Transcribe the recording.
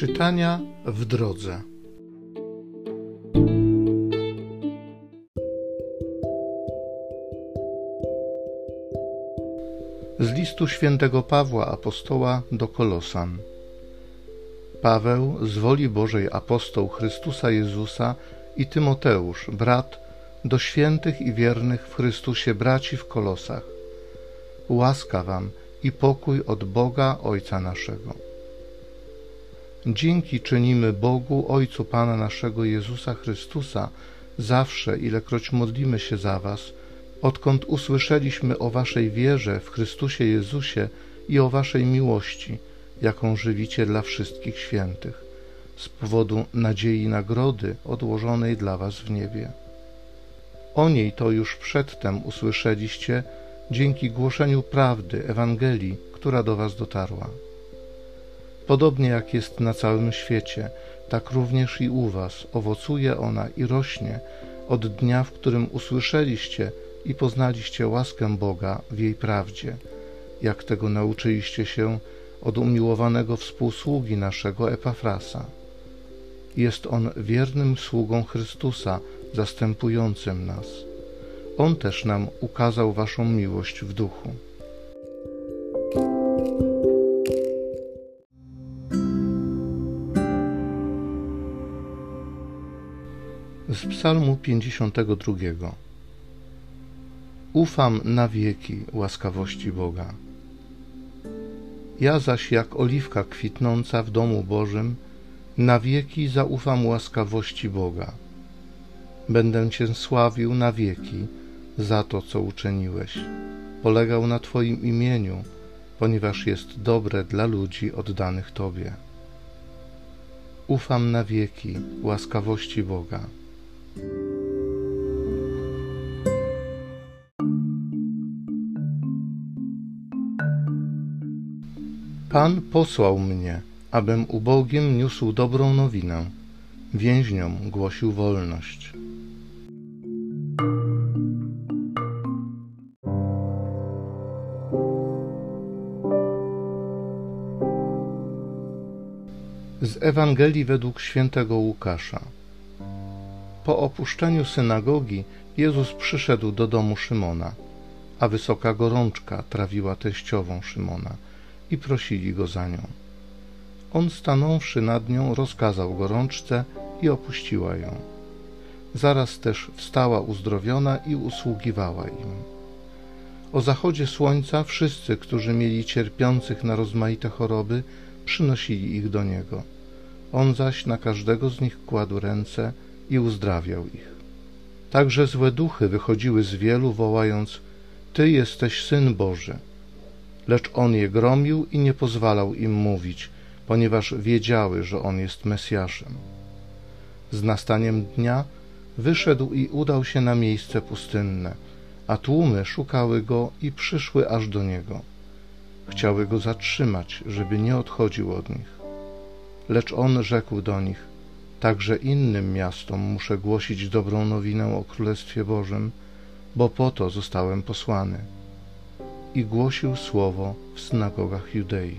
Czytania w drodze. Z listu świętego Pawła apostoła do Kolosan. Paweł, z woli Bożej apostoł Chrystusa Jezusa i Tymoteusz, brat, do świętych i wiernych w Chrystusie braci w Kolosach. Łaska wam i pokój od Boga Ojca naszego. Dzięki czynimy Bogu, Ojcu Pana naszego Jezusa Chrystusa, zawsze, ilekroć modlimy się za Was, odkąd usłyszeliśmy o Waszej wierze w Chrystusie Jezusie i o Waszej miłości, jaką żywicie dla wszystkich świętych, z powodu nadziei nagrody odłożonej dla Was w niebie. O niej to już przedtem usłyszeliście dzięki głoszeniu prawdy Ewangelii, która do Was dotarła. Podobnie jak jest na całym świecie, tak również i u Was owocuje ona i rośnie od dnia, w którym usłyszeliście i poznaliście łaskę Boga w jej prawdzie, jak tego nauczyliście się od umiłowanego współsługi naszego Epafrasa. Jest on wiernym sługą Chrystusa, zastępującym nas. On też nam ukazał Waszą miłość w duchu. Z Psalmu 52 Ufam na wieki łaskawości Boga. Ja zaś jak oliwka kwitnąca w domu Bożym, na wieki zaufam łaskawości Boga. Będę Cię sławił na wieki za to, co uczyniłeś. Polegał na Twoim imieniu, ponieważ jest dobre dla ludzi oddanych Tobie. Ufam na wieki łaskawości Boga. Pan posłał mnie, abym ubogim niósł dobrą nowinę, więźniom głosił wolność. Z Ewangelii według świętego Łukasza. Po opuszczeniu synagogi Jezus przyszedł do domu Szymona, a wysoka gorączka trawiła teściową Szymona i prosili go za nią. On stanąwszy nad nią, rozkazał gorączce i opuściła ją. Zaraz też wstała uzdrowiona i usługiwała im. O zachodzie słońca wszyscy, którzy mieli cierpiących na rozmaite choroby, przynosili ich do niego. On zaś na każdego z nich kładł ręce i uzdrawiał ich. Także złe duchy wychodziły z wielu, wołając: Ty jesteś syn Boży. Lecz on je gromił i nie pozwalał im mówić, ponieważ wiedziały, że on jest Mesjaszem. Z nastaniem dnia wyszedł i udał się na miejsce pustynne, a tłumy szukały go i przyszły aż do niego. Chciały go zatrzymać, żeby nie odchodził od nich. Lecz on rzekł do nich: Także innym miastom muszę głosić dobrą nowinę o Królestwie Bożym, bo po to zostałem posłany. I głosił słowo w synagogach Judei.